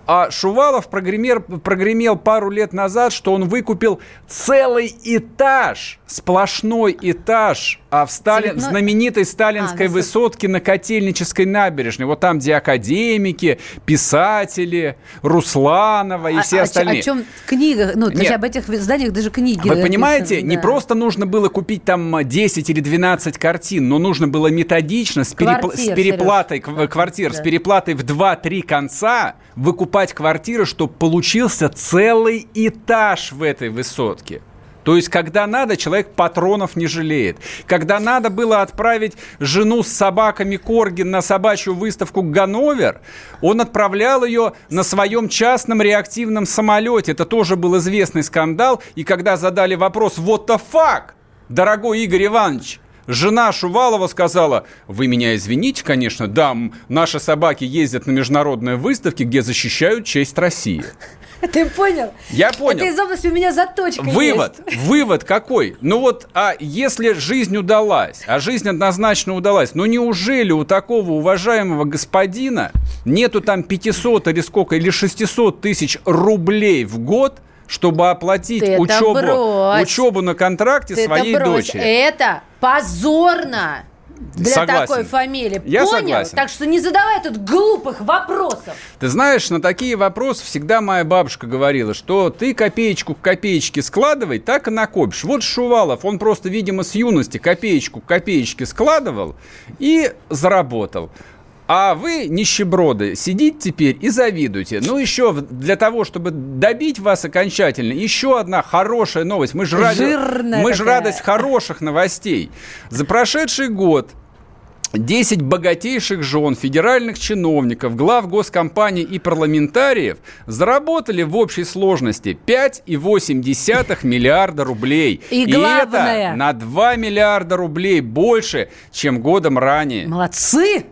А Шувалов прогремел, прогремел пару лет назад, что он выкупил целый этаж, сплошной этаж а в Сталин, Цветной... знаменитой сталинской а, высотке на Котельнической набережной. Вот там, где академики, писатели, Русланова и а, все а, остальные. О чем книга? Ну, Нет. об этих зданиях даже книги. Вы понимаете, да. не просто нужно было купить там 10 или 12 картин, но нужно было методично с, перепл... с переплатой Сереж. квартир, да. с переплатой в 2-3 конца выкупать квартиры, чтобы получился целый этаж в этой высотке. То есть, когда надо, человек патронов не жалеет. Когда надо было отправить жену с собаками Коргин на собачью выставку Ганновер, он отправлял ее на своем частном реактивном самолете. Это тоже был известный скандал. И когда задали вопрос «What the fuck?» Дорогой Игорь Иванович, Жена Шувалова сказала, вы меня извините, конечно, да, наши собаки ездят на международные выставки, где защищают честь России. Ты понял? Я понял. Это из области у меня заточка Вывод. Есть. Вывод какой? Ну вот, а если жизнь удалась, а жизнь однозначно удалась, ну неужели у такого уважаемого господина нету там 500 или сколько, или 600 тысяч рублей в год, чтобы оплатить Ты учебу, учебу на контракте Ты своей это дочери? Это позорно! для Согласен. такой фамилии. Я Понял? Согласен. Так что не задавай тут глупых вопросов. Ты знаешь, на такие вопросы всегда моя бабушка говорила, что ты копеечку к копеечке складывай, так и накопишь. Вот Шувалов, он просто, видимо, с юности копеечку к копеечке складывал и заработал. А вы, нищеброды, сидите теперь и завидуете. Ну, еще для того, чтобы добить вас окончательно, еще одна хорошая новость. Мы же, ради... Мы же радость хороших новостей. За прошедший год 10 богатейших жен федеральных чиновников, глав госкомпаний и парламентариев заработали в общей сложности 5,8 миллиарда рублей. И, и главное... это на 2 миллиарда рублей больше, чем годом ранее. Молодцы!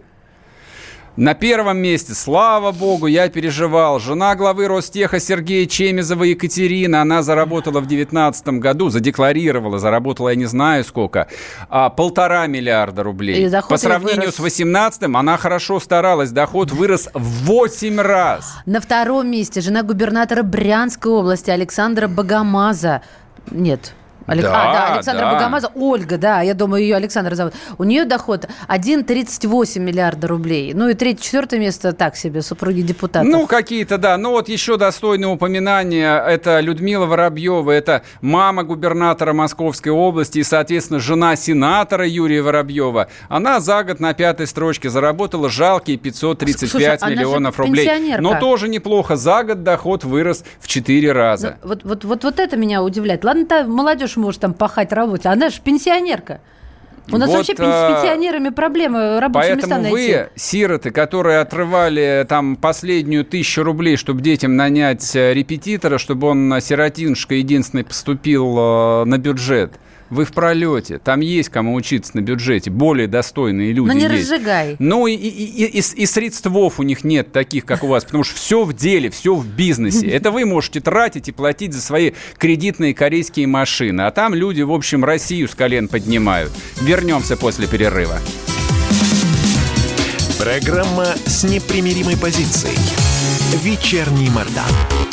На первом месте, слава богу, я переживал. Жена главы Ростеха Сергея Чемизова Екатерина, она заработала в 2019 году, задекларировала, заработала я не знаю сколько, а, полтора миллиарда рублей. По сравнению вырос. с 2018 она хорошо старалась, доход вырос в 8 раз. На втором месте жена губернатора Брянской области Александра Богомаза. Нет, Алек... Да, а, да, Александра да. Богомаза. Ольга, да, я думаю, ее Александра зовут. У нее доход 1,38 миллиарда рублей. Ну и третье, четвертое место так себе, супруги депутатов. Ну, какие-то, да. Ну вот еще достойное упоминание, это Людмила Воробьева, это мама губернатора Московской области и, соответственно, жена сенатора Юрия Воробьева. Она за год на пятой строчке заработала жалкие 535 Слушай, миллионов рублей. Но тоже неплохо. За год доход вырос в 4 раза. Ну, вот, вот, вот, вот это меня удивляет. Ладно, та молодежь молодежь может там пахать работе, она же пенсионерка. У нас вот, вообще с а, пенсионерами проблемы рабочие поэтому места найти. вы, сироты, которые отрывали там последнюю тысячу рублей, чтобы детям нанять э, репетитора, чтобы он, сиротинушка, единственный поступил э, на бюджет – вы в пролете. Там есть кому учиться на бюджете. Более достойные люди Но не есть. разжигай. Ну и, и, и, и, и средств у них нет таких, как у вас, потому что все в деле, все в бизнесе. Это вы можете тратить и платить за свои кредитные корейские машины. А там люди, в общем, Россию с колен поднимают. Вернемся после перерыва. Программа с непримиримой позицией. «Вечерний Мордан».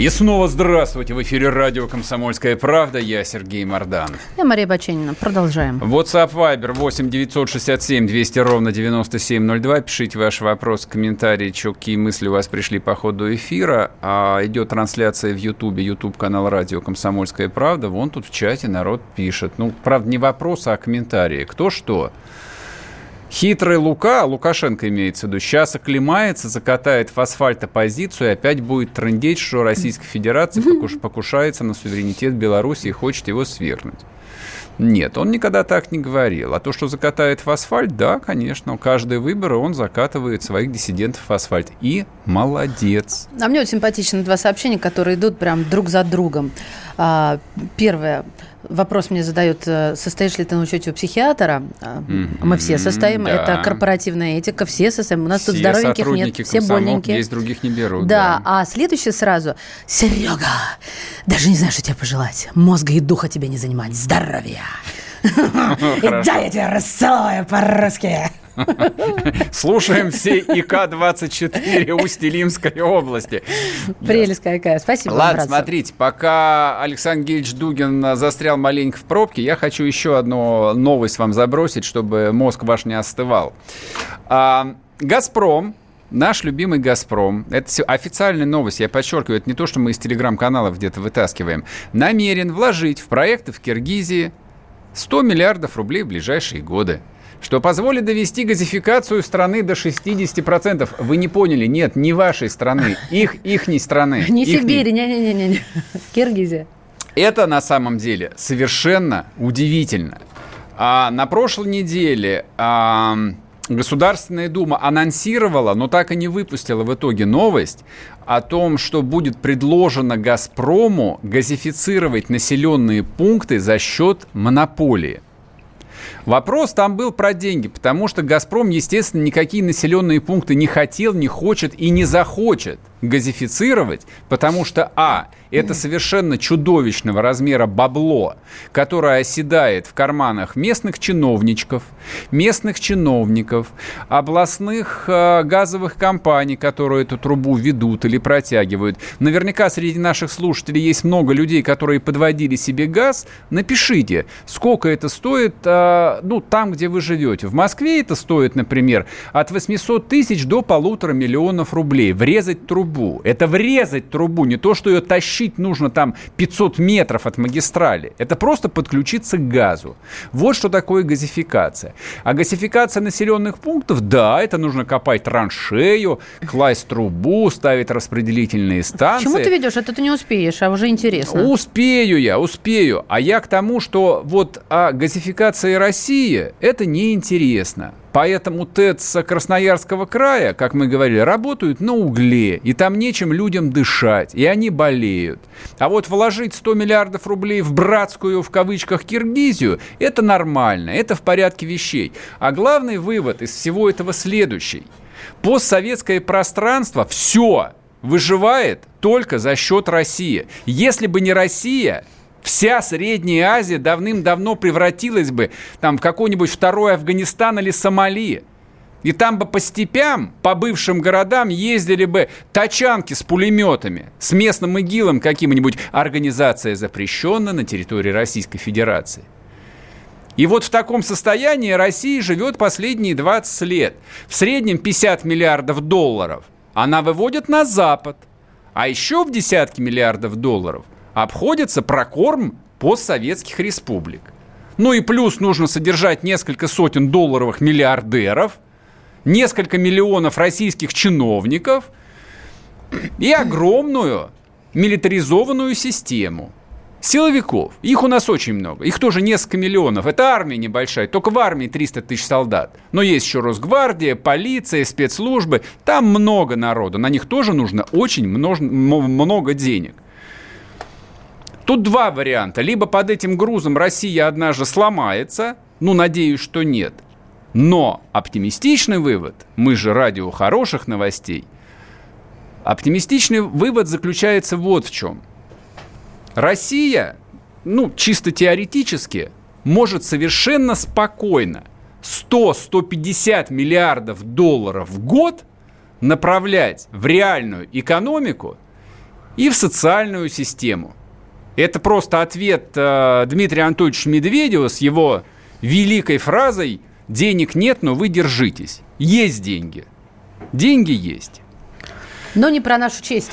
И снова здравствуйте. В эфире радио «Комсомольская правда». Я Сергей Мордан. Я Мария Баченина. Продолжаем. WhatsApp Viber 8 967 200 ровно 9702. Пишите ваши вопросы, комментарии, что, какие мысли у вас пришли по ходу эфира. А идет трансляция в Ютубе, Ютуб канал радио «Комсомольская правда». Вон тут в чате народ пишет. Ну, правда, не вопросы, а комментарии. Кто что? Хитрый Лука, Лукашенко имеется в виду, сейчас оклемается, закатает в асфальт оппозицию и опять будет трындеть, что Российская Федерация покуш, покушается на суверенитет Беларуси и хочет его свергнуть. Нет, он никогда так не говорил. А то, что закатает в асфальт, да, конечно. Каждые выборы он закатывает своих диссидентов в асфальт. И молодец. А мне вот симпатичны два сообщения, которые идут прям друг за другом. А, первое. Вопрос мне задают, э, состоишь ли ты на учете у психиатра? Mm-hmm. Мы все состоим, да. это корпоративная этика, все состоим. У нас все тут здоровеньких нет, все больненькие. Есть других не берут. Да, да, а следующее сразу. Серега, даже не знаю, что тебе пожелать. Мозга и духа тебе не занимать. Здоровья. Да, я тебя расцелую по-русски. Слушаем все ИК-24 Усть-Илимской области. Прелесть какая. Спасибо Ладно, смотрите, пока Александр Гильевич Дугин застрял маленько в пробке, я хочу еще одну новость вам забросить, чтобы мозг ваш не остывал. А, «Газпром» Наш любимый «Газпром», это все официальная новость, я подчеркиваю, это не то, что мы из телеграм-каналов где-то вытаскиваем, намерен вложить в проекты в Киргизии 100 миллиардов рублей в ближайшие годы что позволит довести газификацию страны до 60%. Вы не поняли, нет, не вашей страны, их, ихней страны. Не Сибири, не-не-не, Киргизия. Это на самом деле совершенно удивительно. А на прошлой неделе а, Государственная Дума анонсировала, но так и не выпустила в итоге новость о том, что будет предложено «Газпрому» газифицировать населенные пункты за счет монополии. Вопрос там был про деньги, потому что «Газпром», естественно, никакие населенные пункты не хотел, не хочет и не захочет газифицировать, потому что, а, это совершенно чудовищного размера бабло, которое оседает в карманах местных чиновничков, местных чиновников, областных э, газовых компаний, которые эту трубу ведут или протягивают. Наверняка среди наших слушателей есть много людей, которые подводили себе газ. Напишите, сколько это стоит, э, ну, там, где вы живете. В Москве это стоит, например, от 800 тысяч до полутора миллионов рублей. Врезать трубу. Это врезать трубу, не то, что ее тащить нужно там 500 метров от магистрали. Это просто подключиться к газу. Вот что такое газификация. А газификация населенных пунктов, да, это нужно копать траншею, класть трубу, ставить распределительные станции. Почему ты ведешь? Это ты не успеешь, а уже интересно. Успею я, успею. А я к тому, что вот а газификация России, это неинтересно. Поэтому ТЭЦ Красноярского края, как мы говорили, работают на угле, и там нечем людям дышать, и они болеют. А вот вложить 100 миллиардов рублей в братскую, в кавычках, Киргизию, это нормально, это в порядке вещей. А главный вывод из всего этого следующий. Постсоветское пространство все выживает только за счет России. Если бы не Россия, Вся Средняя Азия давным-давно превратилась бы там, в какой-нибудь второй Афганистан или Сомали. И там бы по степям, по бывшим городам ездили бы тачанки с пулеметами, с местным ИГИЛом каким-нибудь. Организация запрещена на территории Российской Федерации. И вот в таком состоянии Россия живет последние 20 лет. В среднем 50 миллиардов долларов она выводит на Запад. А еще в десятки миллиардов долларов обходится прокорм постсоветских республик. Ну и плюс нужно содержать несколько сотен долларовых миллиардеров, несколько миллионов российских чиновников и огромную милитаризованную систему силовиков. Их у нас очень много. Их тоже несколько миллионов. Это армия небольшая. Только в армии 300 тысяч солдат. Но есть еще Росгвардия, полиция, спецслужбы. Там много народу. На них тоже нужно очень много денег. Тут два варианта. Либо под этим грузом Россия однажды сломается, ну, надеюсь, что нет. Но оптимистичный вывод, мы же радио хороших новостей, оптимистичный вывод заключается вот в чем. Россия, ну, чисто теоретически, может совершенно спокойно 100-150 миллиардов долларов в год направлять в реальную экономику и в социальную систему. Это просто ответ э, Дмитрия Анатольевича Медведева с его великой фразой «денег нет, но вы держитесь». Есть деньги. Деньги есть. Но не про нашу честь.